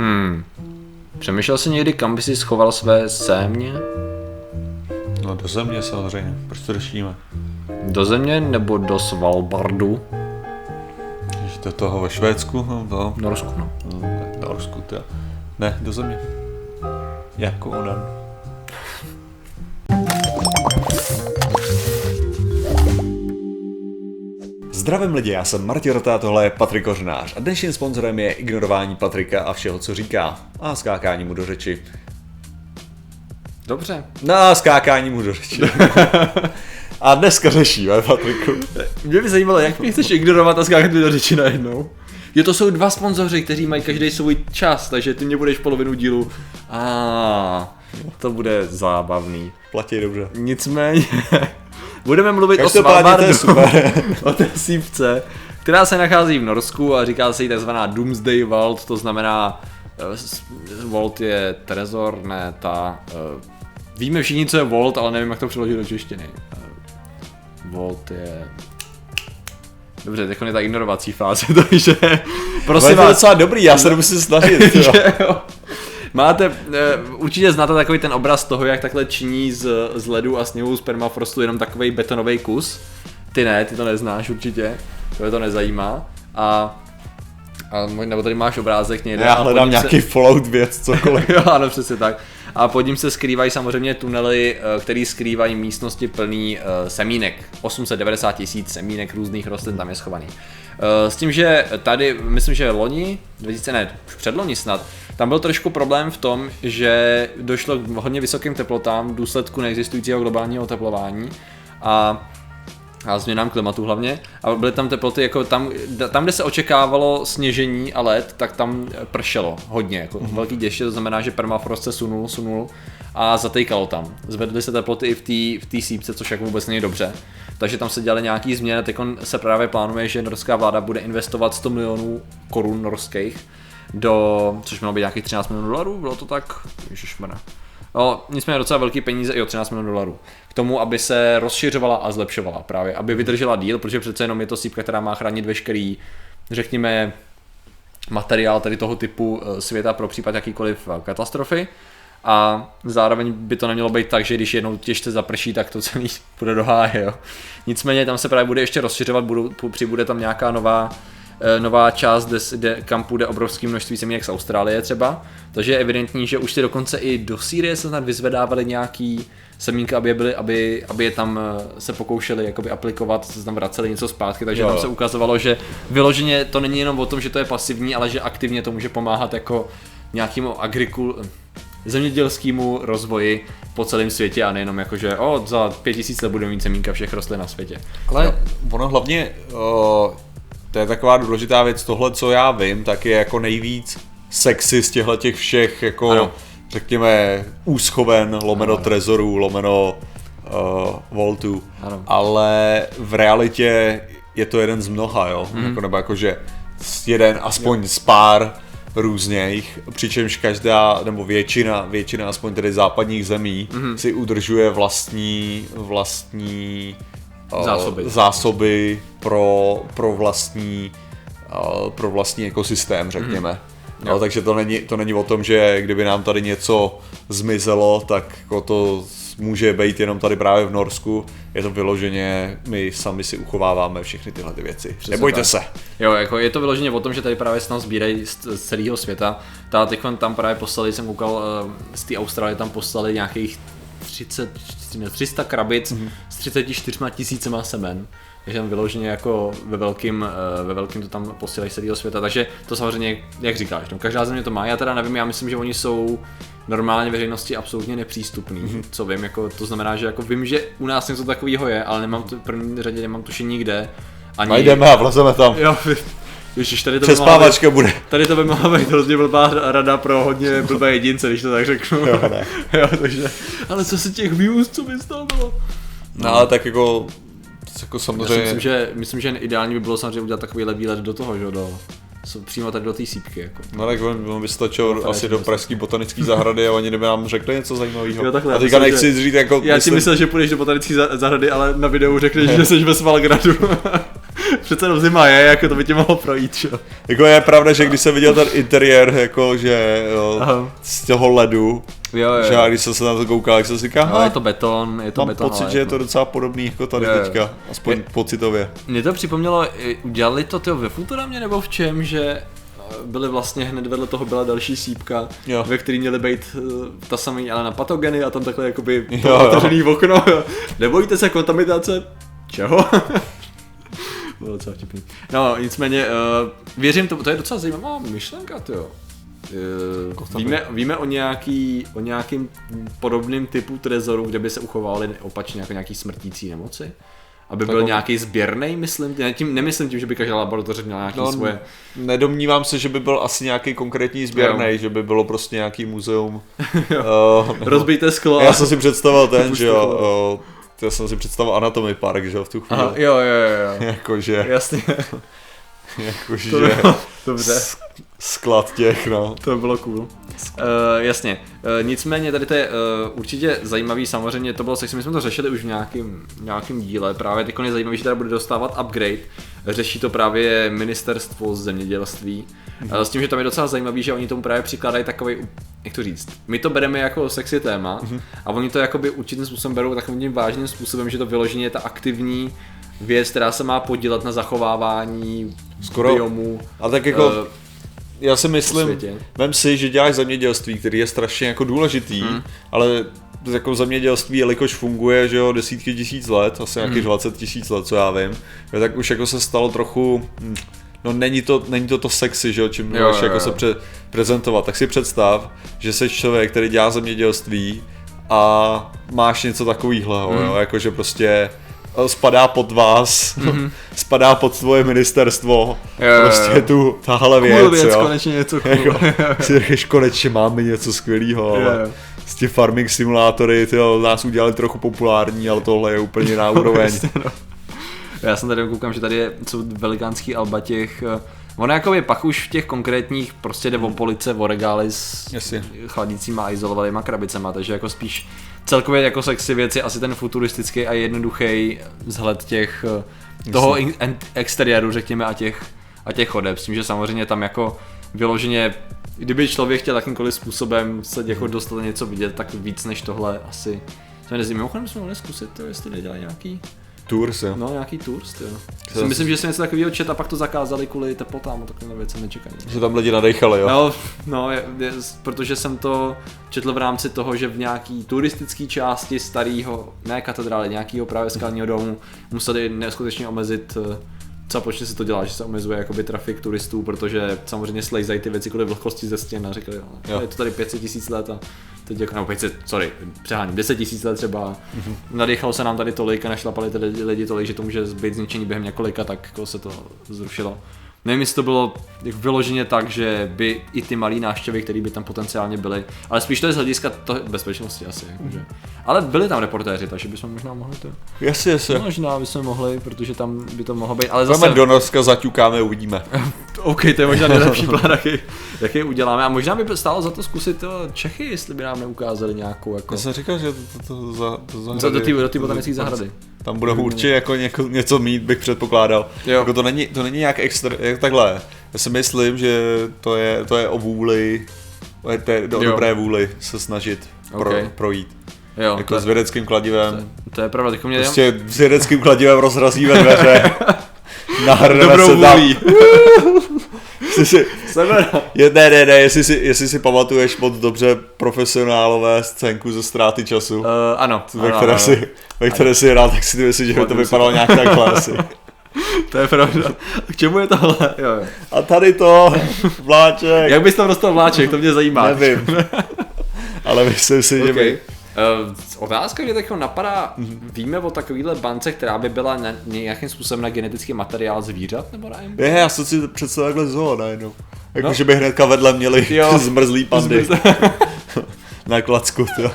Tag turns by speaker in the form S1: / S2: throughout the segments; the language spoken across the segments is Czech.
S1: Hmm. Přemýšlel jsi někdy, kam by si schoval své sémě?
S2: No do země samozřejmě, proč to řešíme?
S1: Do země nebo do Svalbardu?
S2: Že do toho ve Švédsku, no to,
S1: Norsku, no.
S2: no, ne, do Rusku, to Ne, do země. Jako onan. Zdravím lidi, já jsem Martin Rota, tohle je Patrik Kořenář a dnešním sponzorem je ignorování Patrika a všeho, co říká a skákání mu do řeči.
S1: Dobře.
S2: Na skákání mu do řeči. a dneska řešíme, Patriku.
S1: Mě by zajímalo, jak mě chceš ignorovat a skákat mi do řeči najednou. Jo, to jsou dva sponzoři, kteří mají každý svůj čas, takže ty mě budeš polovinu dílu. A to bude zábavný.
S2: Platí dobře.
S1: Nicméně, budeme mluvit o
S2: Každopádně je
S1: Svalbardu, o té sípce, která se nachází v Norsku a říká se jí takzvaná Doomsday Vault, to znamená, eh, Vault je trezor, ne ta, eh, víme všichni, co je Vault, ale nevím, jak to přeložit do češtiny. Eh, Vault je... Dobře, teď je ta ignorovací fáze, takže
S2: Prosím
S1: prosím
S2: je to
S1: vás,
S2: docela dobrý, já se musím snažit. jo.
S1: Máte, eh, určitě znáte takový ten obraz toho, jak takhle činí z, z ledu a sněhu z permafrostu jenom takový betonový kus. Ty ne, ty to neznáš určitě, to to nezajímá. A, a nebo tady máš obrázek někde.
S2: Já hledám nějaký Fallout věc, cokoliv.
S1: jo, ano, přesně tak. A pod ním se skrývají samozřejmě tunely, eh, které skrývají místnosti plný eh, semínek. 890 tisíc semínek různých rostlin tam je schovaný. S tím, že tady, myslím, že loni, 2000, ne, už předloni snad, tam byl trošku problém v tom, že došlo k hodně vysokým teplotám v důsledku neexistujícího globálního oteplování a a změnám klimatu hlavně. A byly tam teploty, jako tam, tam, kde se očekávalo sněžení a led, tak tam pršelo hodně, jako mm-hmm. velký děště, to znamená, že permafrost se sunul, sunul a zatejkalo tam. Zvedly se teploty i v té v té sípce, což jako vůbec není dobře. Takže tam se dělaly nějaký změny, teď se právě plánuje, že norská vláda bude investovat 100 milionů korun norských do, což mělo být nějakých 13 milionů dolarů, bylo to tak? Ježišmarja. No, nicméně docela velký peníze, jo, 13 milionů dolarů. K tomu, aby se rozšiřovala a zlepšovala právě, aby vydržela díl, protože přece jenom je to sípka, která má chránit veškerý, řekněme, materiál tady toho typu eh, světa pro případ jakýkoliv eh, katastrofy. A zároveň by to nemělo být tak, že když jednou těžce zaprší, tak to celý bude do háje. Nicméně tam se právě bude ještě rozšiřovat, budou, přibude tam nějaká nová nová část, kde, kde, kam půjde obrovské množství semínek z Austrálie třeba. Takže je evidentní, že už si dokonce i do Sýrie se snad vyzvedávali nějaký semínka, aby je, byly, aby, aby je tam eh, se pokoušeli jakoby aplikovat, se tam vraceli něco zpátky, takže
S2: Jo,
S1: tam
S2: jo.
S1: se ukazovalo, že vyloženě to není jenom o tom, že to je pasivní, ale že aktivně to může pomáhat jako nějakému agrikul, zemědělskému rozvoji po celém světě a nejenom jako, že o, za pět tisíc let budeme mít semínka všech rostlin na světě.
S2: Ale ono hlavně, o, to je taková důležitá věc, tohle, co já vím, tak je jako nejvíc sexy z těchto těch všech, jako
S1: Ano.
S2: řekněme, úschoven, lomeno trezorů, lomeno uh, voltů.
S1: Ano.
S2: Ale v realitě je to jeden z mnoha, jo? Mm. Jako, nebo jakože jeden, aspoň z pár různých, přičemž každá, nebo většina, většina aspoň tedy západních zemí mm. si udržuje vlastní, vlastní eh,
S1: Zásoby.
S2: zásoby pro, pro vlastní eh, pro vlastní ekosystém, řekněme. No, takže to není, to není o tom, že kdyby nám tady něco zmizelo, tak jako to může být jenom tady právě v Norsku. Je to vyloženě, my sami si uchováváme všechny tyhle ty věci.
S1: Přesně
S2: Nebojte
S1: tak.
S2: se.
S1: Jo, jako je to vyloženě o tom, že tady právě se tam sbírají z, z celého světa. Ta teď tam právě poslali, jsem koukal, eh, z té Austrálie tam poslali nějakých 30, ne, 300 krabic mm-hmm. s 34 tisícema semen. Takže tam vyloženě jako ve velkým, eh, ve velkým to tam posílají z celého světa. Takže to samozřejmě, jak říkáš, no, každá země to má. Já teda nevím, já myslím, že oni jsou normálně veřejnosti absolutně nepřístupný, mm-hmm. co vím, jako, to znamená, že jako vím, že u nás něco takového je, ale nemám to v první řadě nemám tušení nikde. Ani,
S2: Najdeme a vlezeme tam.
S1: Jo, Ježiš, tady to by mohla být,
S2: Přespávačka bude.
S1: tady to by mohla být hrozně blbá rada pro hodně blbé jedince, když to tak řeknu.
S2: Jo, ne.
S1: jo, takže, ale co se těch views, co by z toho bylo?
S2: No ale tak jako, jako
S1: Já
S2: samozřejmě,
S1: myslím, že, myslím, že ideální by bylo samozřejmě udělat takovýhle výlet do toho, že jo, do, přímo tady do té sípky, jako.
S2: No tak on, on by stačil
S1: No,
S2: asi do Pražské botanické zahrady a oni by nám řekli něco zajímavého.
S1: Jo, takhle,
S2: a
S1: já
S2: teďka
S1: myslím,
S2: nechci
S1: že-
S2: říct jako...
S1: Já si myslel, že půjdeš do botanické za- zahrady, ale na videu řekneš, že jsi ve Svalgradu. Přece jenom zima je, jako to by tě mohlo projít, čo?
S2: Jako je pravda, že když jsem viděl ten interiér, jako že jo, z toho ledu,
S1: Jo, jo.
S2: že já když jsem se na to koukal, tak jsem si říkal,
S1: No,
S2: "Ha,
S1: je to beton, je to
S2: mám
S1: beton.
S2: pocit,
S1: ale
S2: že je
S1: jako-
S2: to docela podobný jako tady
S1: Jo, jo.
S2: teďka, aspoň
S1: Je-
S2: pocitově.
S1: Mně to připomnělo, udělali to tyjo, ve Futuramě nebo v čem, že eh, byly vlastně hned vedle toho byla další sípka,
S2: Jo.
S1: ve který měly být eh, ta samý, ale na patogeny a tam takhle jakoby
S2: Jo,
S1: to
S2: jo.
S1: otevřený okno. Nebojíte se kontaminace? Čeho? Bylo docela vtipný. No, nicméně, uh, věřím tomu, to je docela zajímavá myšlenka, jo. Uh, víme, víme o, nějaký, o nějakým podobným typu trezoru, kde by se uchovaly opačně jako nějaký smrtící nemoci? Aby byl
S2: Tak on-
S1: nějaký sběrný, myslím, ne, tím, nemyslím tím, že by každá laboratoře měla nějaký
S2: No,
S1: svoje...
S2: Nedomnívám se, že by byl asi nějaký konkrétní sběrnej, že by bylo prostě nějaký muzeum. uh,
S1: Rozbijte sklo.
S2: já jsem si představoval ten, že jo,
S1: to.
S2: já jsem si představoval Anatomy Park, že jo, v tu chvíli.
S1: Aha, jo, jo, jo.
S2: Jakože,
S1: Jasně,
S2: jakože
S1: to bylo, dobře.
S2: sklad těch, no.
S1: To bylo cool. Uh, jasně. Uh, nicméně tady to je uh, určitě zajímavý, samozřejmě to bylo sexy, my jsme to řešili už v nějakým, nějakým díle, právě teď je zajímavý, že tady bude dostávat upgrade, řeší to právě ministerstvo zemědělství. S tím, že tam je docela zajímavý, že oni tomu právě přikládají takový, jak to říct, my to bereme jako sexy téma mm-hmm. a oni to jakoby určitým způsobem berou takovým tím vážným způsobem, že to vyloženě je ta aktivní věc, která se má podílet na zachovávání
S2: Skoro.
S1: biomu.
S2: A tak jako,
S1: eh,
S2: já si myslím, vem si, že děláš zemědělství, který je strašně jako důležitý,
S1: Hmm.
S2: ale jako zemědělství, jelikož funguje, že jo, desítky tisíc let, asi nějakých 20 tisíc let, co já vím, tak už jako se stalo trochu, hm, no není to, není to to sexy, že jo, čím
S1: Jo,
S2: můžeš
S1: jo,
S2: jako
S1: jo.
S2: se pře- prezentovat, tak si představ, že jsi člověk, který dělá zemědělství a máš něco takového,
S1: Hmm.
S2: jo, jakože prostě eh, spadá pod vás, spadá pod tvoje ministerstvo,
S1: Jo, jo, jo.
S2: prostě tu tahle věc,
S1: cool věc,
S2: jo.
S1: konečně něco cool.
S2: Jako, si řekneš, konečně máme něco skvělého,
S1: Jo,
S2: ale
S1: jo.
S2: z těch farming simulátory tyjo, nás udělali trochu populární, ale tohle je úplně na úroveň.
S1: Jasně. Já jsem tady koukám, že tady je, jsou velikánský alba těch, eh, ono jako je pak už v těch konkrétních, prostě jde o police, o regály s
S2: Jasně.
S1: chladícíma a izolovanýma krabicema, takže jako spíš celkově jako sexy věci, asi ten futuristický a jednoduchý vzhled těch, eh, toho in- exteriéru, řekněme, a těch, a těch chodeb, s tím, že samozřejmě tam jako vyloženě, kdyby člověk chtěl jakýmkoliv způsobem se jako dostat a něco vidět, tak víc než tohle asi to nezvím. Mimochodem jsme mohli zkusit, to, jestli nedělají nějaký
S2: Tours, jo.
S1: No, nějaký tours, jo. Si myslím, že se něco takového čet a pak to zakázali kvůli teplotám a takové věci nečekají.
S2: Že tam lidi nadechali, jo.
S1: No, no je, je, protože jsem to četl v rámci toho, že v nějaký turistické části starého, ne katedrály, nějakého právě skalního domu museli neskutečně omezit eh, co počně se to dělá, že se omezuje jakoby trafik turistů, protože samozřejmě slejzají ty věci kvůli vlhkosti ze stěn a říkali,
S2: Jo.
S1: jo. je to tady 500 tisíc let a teď jako, no 500, sorry, přeháním, 10 tisíc let třeba, mm-hmm. nadechalo se nám tady tolik a našlapali tady lidi tolik, že to může být zničení během několika, tak jako se to zrušilo. Nevím, jestli to bylo vyloženě tak, že by i ty malé návštěvy, které by tam potenciálně byly, ale spíš to je z hlediska toho bezpečnosti asi. Jakože. Ale byli tam reportéři, takže bychom možná mohli to.
S2: Jasně, jasně.
S1: Možná bychom mohli, protože tam by to mohlo být. Ale
S2: Zase...
S1: zase,
S2: do Norska, zaťukáme, uvidíme.
S1: OK, to je možná nejlepší plán, jaký, jaký uděláme. A možná by stálo za to zkusit to Čechy, jestli by nám neukázali nějakou jako...
S2: Já jsem říkal, že to, to, to, za, to zahrady,
S1: Za do té
S2: to-
S1: botanické zahrady.
S2: Tam bude určitě jako něko, něco mít, bych předpokládal.
S1: Jo.
S2: Jako to není, to není nějak extra, jak takhle. Já si myslím, že to je, to je o vůli, to je té, do
S1: Jo.
S2: dobré vůli se snažit pro,
S1: Ok.
S2: projít.
S1: Jo,
S2: Jako
S1: to,
S2: s vědeckým kladivem.
S1: to je pravda, teď mě
S2: Prostě s vědeckým kladivem rozrazíme dveře. Nahrneme
S1: Dobrou
S2: se tam. Jestli si, je, ne, ne, ne, jestli si, jestli si pamatuješ moc dobře profesionálové scénku ze ztráty času,
S1: Uh, ano,
S2: ve
S1: ano,
S2: které,
S1: ano.
S2: si, ve které si hrál, tak si myslím, že by to vypadalo nějak takhle asi.
S1: To je pravda. K čemu je tohle? Jo, jo.
S2: A tady to, vláček,
S1: Jak bys tam dostal vláček, to mě zajímá.
S2: nevím. Ale myslím si, že
S1: Okay.
S2: by...
S1: Uh, otázka, že tak napadá, víme o takovýhle bance, která by byla na, nějakým způsobem na genetický materiál zvířat, nebo ne?
S2: Je, já jsem si představil takhle zoo najednou. Jako,
S1: No.
S2: že by hnedka vedle měli
S1: Jo.
S2: zmrzlý pandy na klacku. To.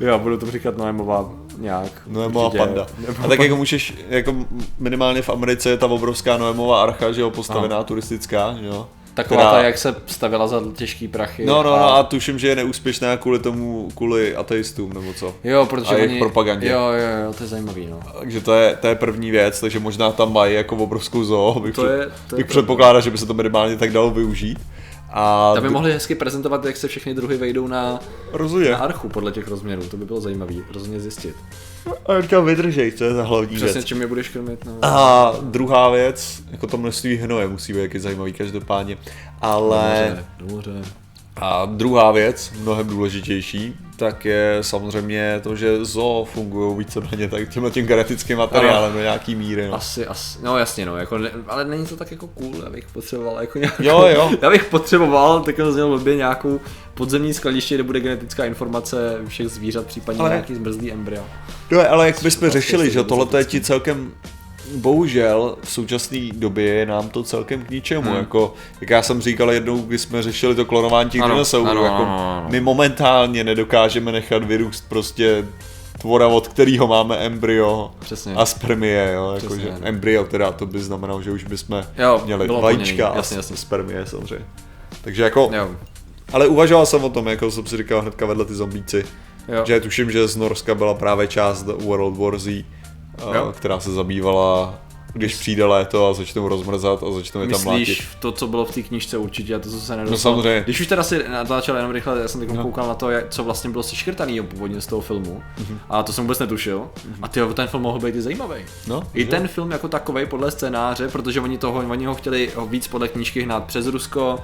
S1: jo, budu to říkat Noemová nějak.
S2: Noemová
S1: určitě.
S2: panda.
S1: Nebo...
S2: A tak jako můžeš, jako minimálně v Americe je ta obrovská Noemová archa, že jo, postavená turistická, že jo.
S1: Taková
S2: která-
S1: ta, jak se stavila za těžký prachy.
S2: No, no, no a tuším, že je neúspěšná kvůli tomu, kvůli ateistům nebo co.
S1: Jo, protože
S2: a jejich
S1: oni...
S2: propagandě.
S1: Jo, jo, jo, to je zajímavý, no.
S2: Takže to je, to je první věc, takže možná tam mají jako obrovskou zoo, bych,
S1: To je- to je
S2: bych
S1: pravda.
S2: předpokládal, že by se to minimálně tak dalo využít. A
S1: Tam by mohli hezky prezentovat, jak se všechny druhy vejdou na,
S2: rozumím.
S1: na archu podle těch rozměrů. To by bylo zajímavé rozhodně zjistit.
S2: A jak tam vydržej, to je ta hlavní
S1: Přesně,
S2: věc.
S1: čím je budeš krmit. No.
S2: A druhá věc, jako to množství hnoje musí být jaký zajímavý každopádně. Ale
S1: Dobře, dobře.
S2: A druhá věc, mnohem důležitější, tak je samozřejmě to, že zoo fungují víceméně tak tímhle tím genetickým materiálem do nějaký míry. No.
S1: Asi, asi, no jasně no, jako ne, ale není to tak jako cool, já bych potřeboval jako nějakou,
S2: Jo, jo.
S1: já bych potřeboval, tak to znělo blbě, nějakou podzemní skladiště, kde bude genetická informace všech zvířat, případně
S2: Ale-
S1: nějaký zmrzlý embryo.
S2: No, ale jak bychom řešili, že tohle je ti celkem bohužel v současné době je nám to celkem k ničemu.
S1: Hmm.
S2: Jako, jak já jsem říkal jednou, když jsme řešili to klonování těch dinosaurů,
S1: ano,
S2: jako
S1: ano, ano.
S2: my momentálně nedokážeme nechat vyrůst prostě tvora, od kterého máme embryo
S1: Přesně.
S2: a spermie, jo,
S1: Přesně,
S2: jakože
S1: no.
S2: embryo teda, to by znamenalo, že už bychom
S1: Jo,
S2: měli vajíčka a
S1: jasně, jasně.
S2: spermie samozřejmě. Takže jako,
S1: Jo,
S2: ale uvažoval jsem o tom, jako jsem si říkal hnedka vedle ty zombíci,
S1: jo.
S2: že tuším, že z Norska byla právě část World War Z,
S1: Jo.
S2: která se zabývala, když přijde léto a začnou rozmrzat a začnou je tam mlátit.
S1: Myslíš to, co bylo v té knížce určitě a to, co se nedostalo.
S2: No samozřejmě.
S1: Když už teda si natáčel jenom rychle, já jsem teď
S2: No.
S1: koukal na to, jak, co vlastně bylo seškrtaný původně z toho filmu.
S2: Mhm.
S1: A to jsem vůbec netušil. A ty ten film mohl být i zajímavý.
S2: No,
S1: I
S2: že?
S1: ten film jako takový podle scénáře, protože oni, toho, oni ho chtěli ho víc podle knížky hnát přes Rusko,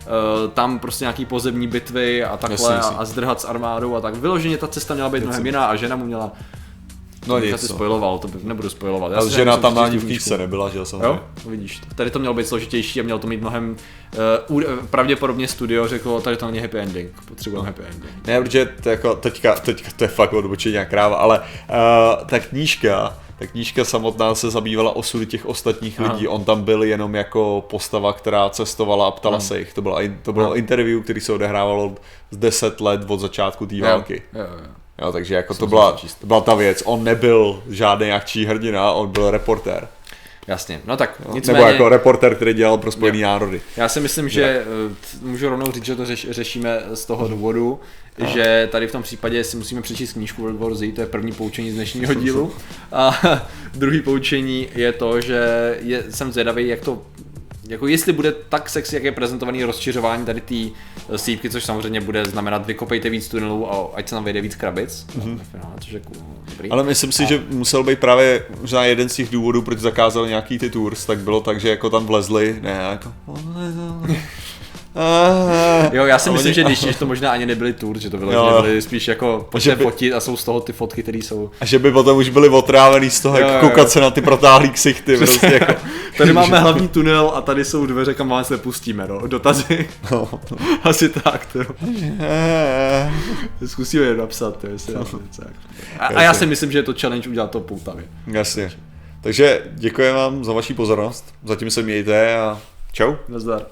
S1: eh, tam prostě nějaký pozemní bitvy a takhle
S2: Jasně, jasně.
S1: a, zdrhat s armádou a tak. Vyloženě ta cesta měla být mnohem jiná a žena mu měla
S2: No
S1: Bych
S2: nic,
S1: asi
S2: no.
S1: spoiloval, to nebudu spojovat. Já
S2: Ale žena tam ani v knížce
S1: knížku.
S2: nebyla, že jo, samozřejmě.
S1: Jo, vidíš. Tady to mělo být složitější a mělo to mít mnohem... Uh, pravděpodobně studio řeklo, tady to není happy ending, potřebujeme happy ending.
S2: Ne, protože to jako teďka, teďka to je fakt odbočení kráva, ale uh, ta knížka, ta knížka samotná se zabývala osudy těch ostatních
S1: Aha.
S2: lidí. On tam byl jenom jako postava, která cestovala a ptala se jich. To bylo, to bylo
S1: Aha.
S2: interview, který se odehrávalo z 10 let od začátku té války.
S1: Jo, jo, jo.
S2: Jo, takže jako to byla, to byla ta věc. On nebyl žádný akční hrdina, on byl reportér.
S1: Jasně, no tak
S2: Nebo
S1: nicméně,
S2: jako reportér, který dělal pro Spojený národy.
S1: já si myslím, že eh, t- můžu rovnou říct, že to řeš, řešíme z toho důvodu, že tady v tom případě si musíme přečíst knížku World War Z, to je první poučení z dnešního dílu. A druhý poučení je to, že je, jsem zvědavý, jak to jako jestli bude tak sexy, jak je prezentovaný rozšiřování tady té sítky, což samozřejmě bude znamenat vykopejte víc tunelů a ať se nám vejde víc krabic. Mm-hmm. Což je cool, dobrý.
S2: Ale myslím si, že musel být právě možná jeden z těch důvodů, proč zakázali nějaký ty tours, tak bylo tak, že jako tam vlezli, ne, jako...
S1: Jo, já si
S2: A
S1: myslím,
S2: oni-
S1: že když to možná ani nebyly tour, že to bylo,
S2: Jo,
S1: že
S2: jo.
S1: byly spíš jako pojďte
S2: by-
S1: fotit a jsou z toho ty fotky, které jsou.
S2: A že by potom už byli otrávený z toho,
S1: Jo,
S2: jak
S1: jo, jo.
S2: koukat se na ty protáhlý ksichty, prostě jako...
S1: Tady máme hlavní tunel a tady jsou dveře, kam vás nepustíme, no. Dotazy.
S2: No.
S1: Asi tak, to. Zkusíme je napsat, to jestli nám něco jak- a, a já si myslím, že je to challenge udělat to poutavě.
S2: Jasně. Takže děkuji vám za vaši pozornost, zatím se mějte a čau.
S1: Nazdar.